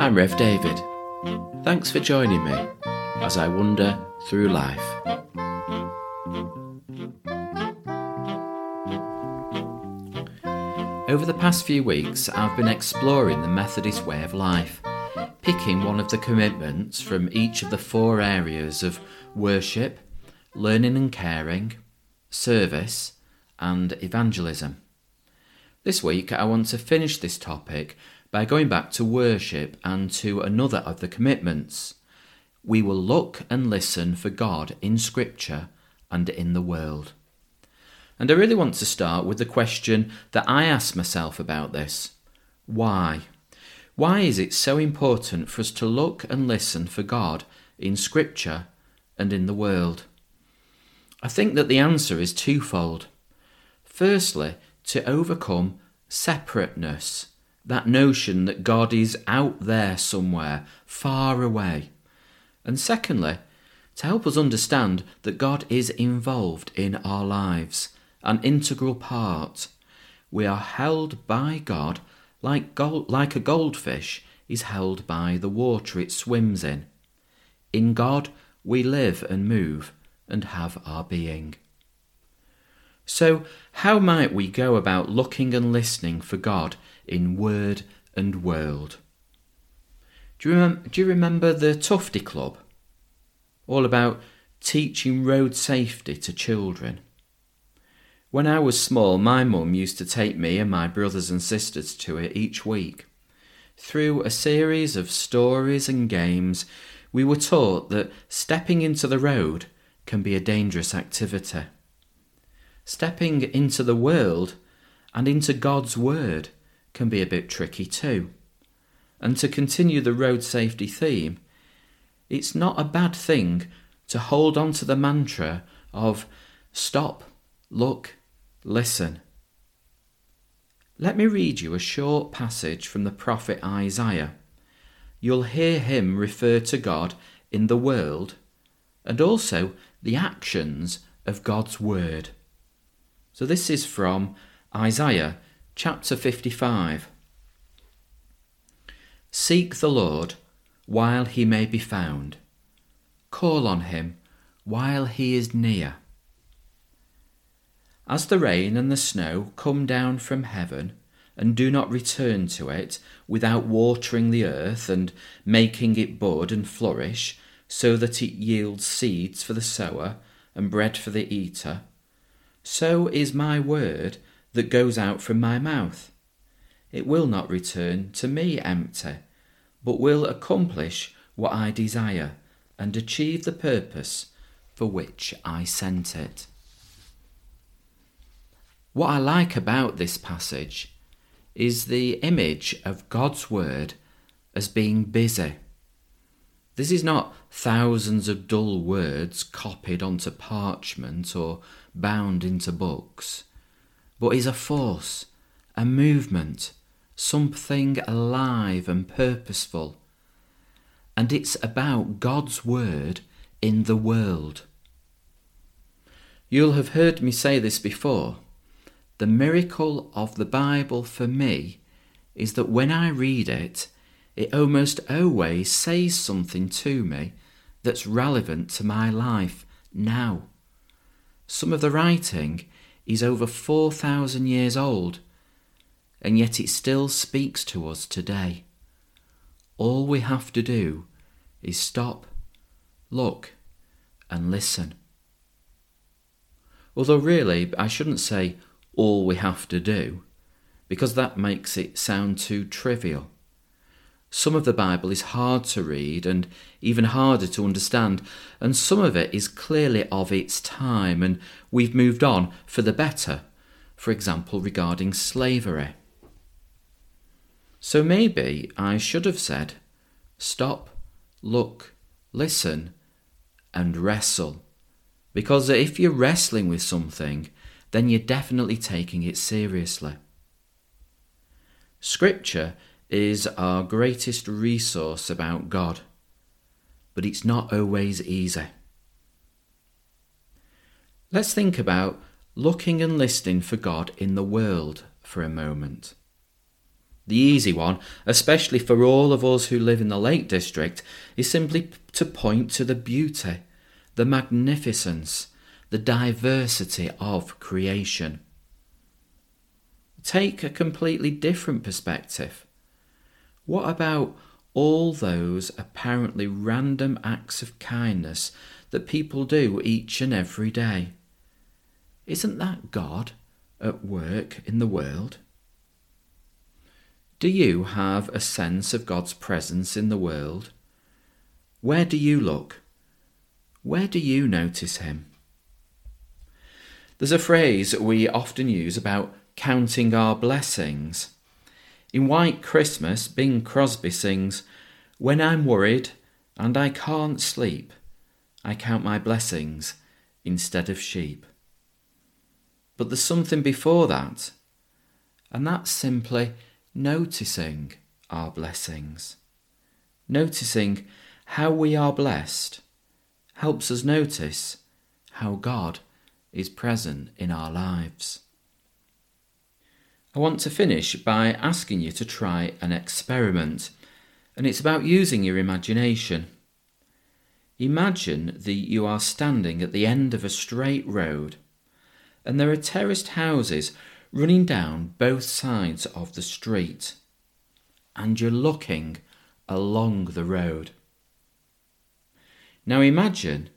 I'm Rev David. Thanks for joining me as I wander through life. Over the past few weeks, I've been exploring the Methodist way of life, picking one of the commitments from each of the four areas of worship, learning and caring, service, and evangelism. This week, I want to finish this topic by going back to worship and to another of the commitments. We will look and listen for God in Scripture and in the world. And I really want to start with the question that I ask myself about this why? Why is it so important for us to look and listen for God in Scripture and in the world? I think that the answer is twofold. Firstly, to overcome separateness, that notion that God is out there somewhere, far away. And secondly, to help us understand that God is involved in our lives an integral part. We are held by God like, gold, like a goldfish is held by the water it swims in. In God we live and move and have our being. So, how might we go about looking and listening for God in word and world? Do you, remem- do you remember the Tufty Club? All about teaching road safety to children. When I was small, my mum used to take me and my brothers and sisters to it each week. Through a series of stories and games, we were taught that stepping into the road can be a dangerous activity. Stepping into the world and into God's Word can be a bit tricky too. And to continue the road safety theme, it's not a bad thing to hold on to the mantra of stop, look, Listen. Let me read you a short passage from the prophet Isaiah. You'll hear him refer to God in the world and also the actions of God's word. So this is from Isaiah chapter 55. Seek the Lord while he may be found. Call on him while he is near. As the rain and the snow come down from heaven, and do not return to it without watering the earth and making it bud and flourish, so that it yields seeds for the sower and bread for the eater, so is my word that goes out from my mouth. It will not return to me empty, but will accomplish what I desire and achieve the purpose for which I sent it. What I like about this passage is the image of God's Word as being busy. This is not thousands of dull words copied onto parchment or bound into books, but is a force, a movement, something alive and purposeful. And it's about God's Word in the world. You'll have heard me say this before the miracle of the Bible for me is that when I read it, it almost always says something to me that's relevant to my life now. Some of the writing is over 4,000 years old, and yet it still speaks to us today. All we have to do is stop, look, and listen. Although, really, I shouldn't say all we have to do, because that makes it sound too trivial. Some of the Bible is hard to read and even harder to understand, and some of it is clearly of its time, and we've moved on for the better, for example, regarding slavery. So maybe I should have said, stop, look, listen, and wrestle. Because if you're wrestling with something, then you're definitely taking it seriously. Scripture is our greatest resource about God, but it's not always easy. Let's think about looking and listening for God in the world for a moment. The easy one, especially for all of us who live in the Lake District, is simply to point to the beauty, the magnificence, the diversity of creation. Take a completely different perspective. What about all those apparently random acts of kindness that people do each and every day? Isn't that God at work in the world? Do you have a sense of God's presence in the world? Where do you look? Where do you notice Him? There's a phrase we often use about counting our blessings. In White Christmas, Bing Crosby sings, When I'm worried and I can't sleep, I count my blessings instead of sheep. But there's something before that, and that's simply noticing our blessings. Noticing how we are blessed helps us notice how God is present in our lives. I want to finish by asking you to try an experiment, and it's about using your imagination. Imagine that you are standing at the end of a straight road, and there are terraced houses running down both sides of the street, and you're looking along the road. Now imagine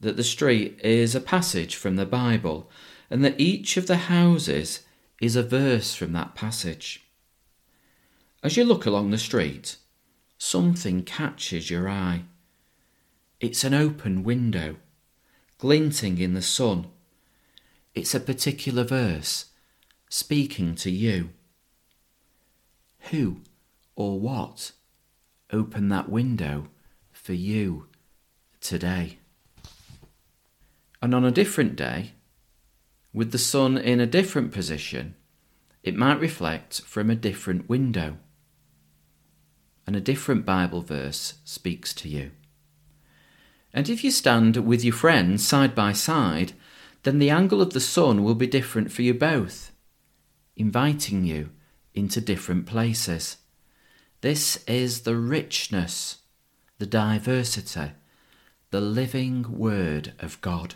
that the street is a passage from the Bible, and that each of the houses is a verse from that passage. As you look along the street, something catches your eye. It's an open window, glinting in the sun. It's a particular verse speaking to you. Who or what opened that window for you today? And on a different day, with the sun in a different position, it might reflect from a different window. And a different Bible verse speaks to you. And if you stand with your friends side by side, then the angle of the sun will be different for you both inviting you into different places. This is the richness, the diversity, the living Word of God.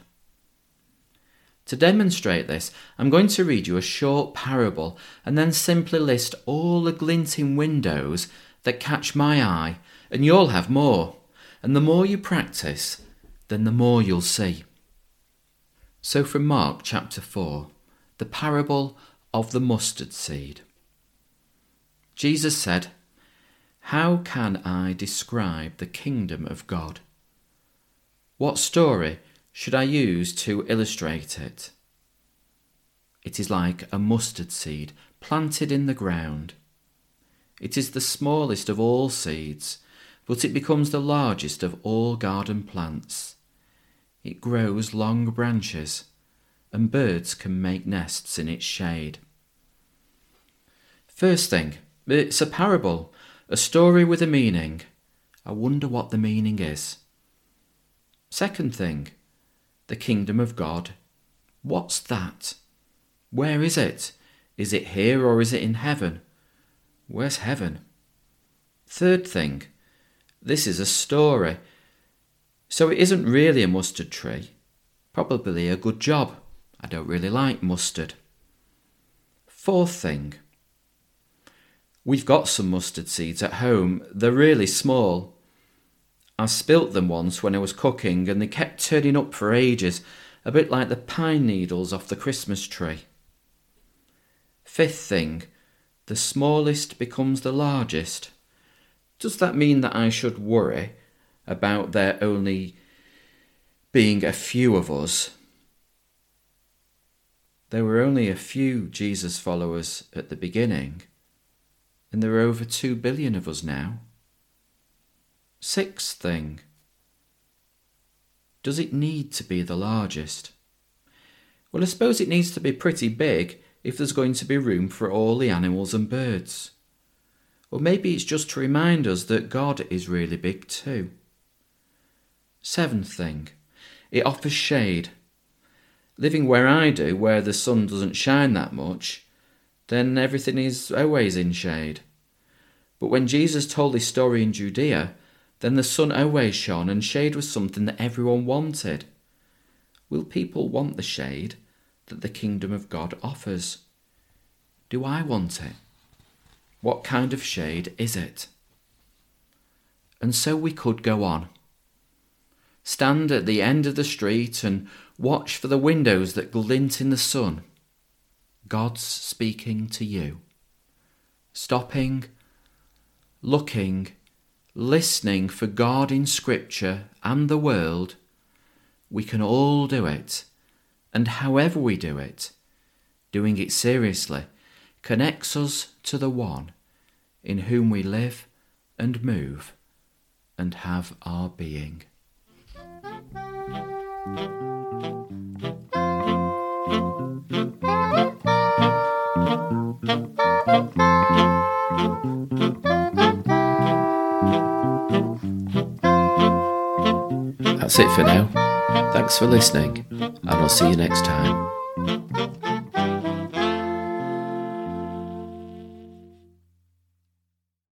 To demonstrate this, I'm going to read you a short parable and then simply list all the glinting windows that catch my eye, and you'll have more. And the more you practice, then the more you'll see. So, from Mark chapter 4, the parable of the mustard seed. Jesus said, How can I describe the kingdom of God? What story should I use to illustrate it? It is like a mustard seed planted in the ground. It is the smallest of all seeds, but it becomes the largest of all garden plants. It grows long branches, and birds can make nests in its shade. First thing, it's a parable, a story with a meaning. I wonder what the meaning is. Second thing, the kingdom of God. What's that? Where is it? Is it here or is it in heaven? Where's heaven? Third thing, this is a story. So it isn't really a mustard tree. Probably a good job. I don't really like mustard. Fourth thing, We've got some mustard seeds at home. They're really small. I spilt them once when I was cooking and they kept turning up for ages, a bit like the pine needles off the Christmas tree. Fifth thing, the smallest becomes the largest. Does that mean that I should worry about there only being a few of us? There were only a few Jesus followers at the beginning and there are over 2 billion of us now. Sixth thing Does it need to be the largest? Well, I suppose it needs to be pretty big if there's going to be room for all the animals and birds. Or maybe it's just to remind us that God is really big too. Seventh thing, it offers shade. Living where I do, where the sun doesn't shine that much, then everything is always in shade. But when Jesus told his story in Judea, then the sun always shone and shade was something that everyone wanted. Will people want the shade that the kingdom of God offers? Do I want it? What kind of shade is it? And so we could go on. Stand at the end of the street and watch for the windows that glint in the sun. God's speaking to you. Stopping, looking, listening for God in Scripture and the world, we can all do it. And however we do it, doing it seriously, connects us to the one in whom we live and move and have our being. That's it for now. Thanks for listening, and I'll see you next time.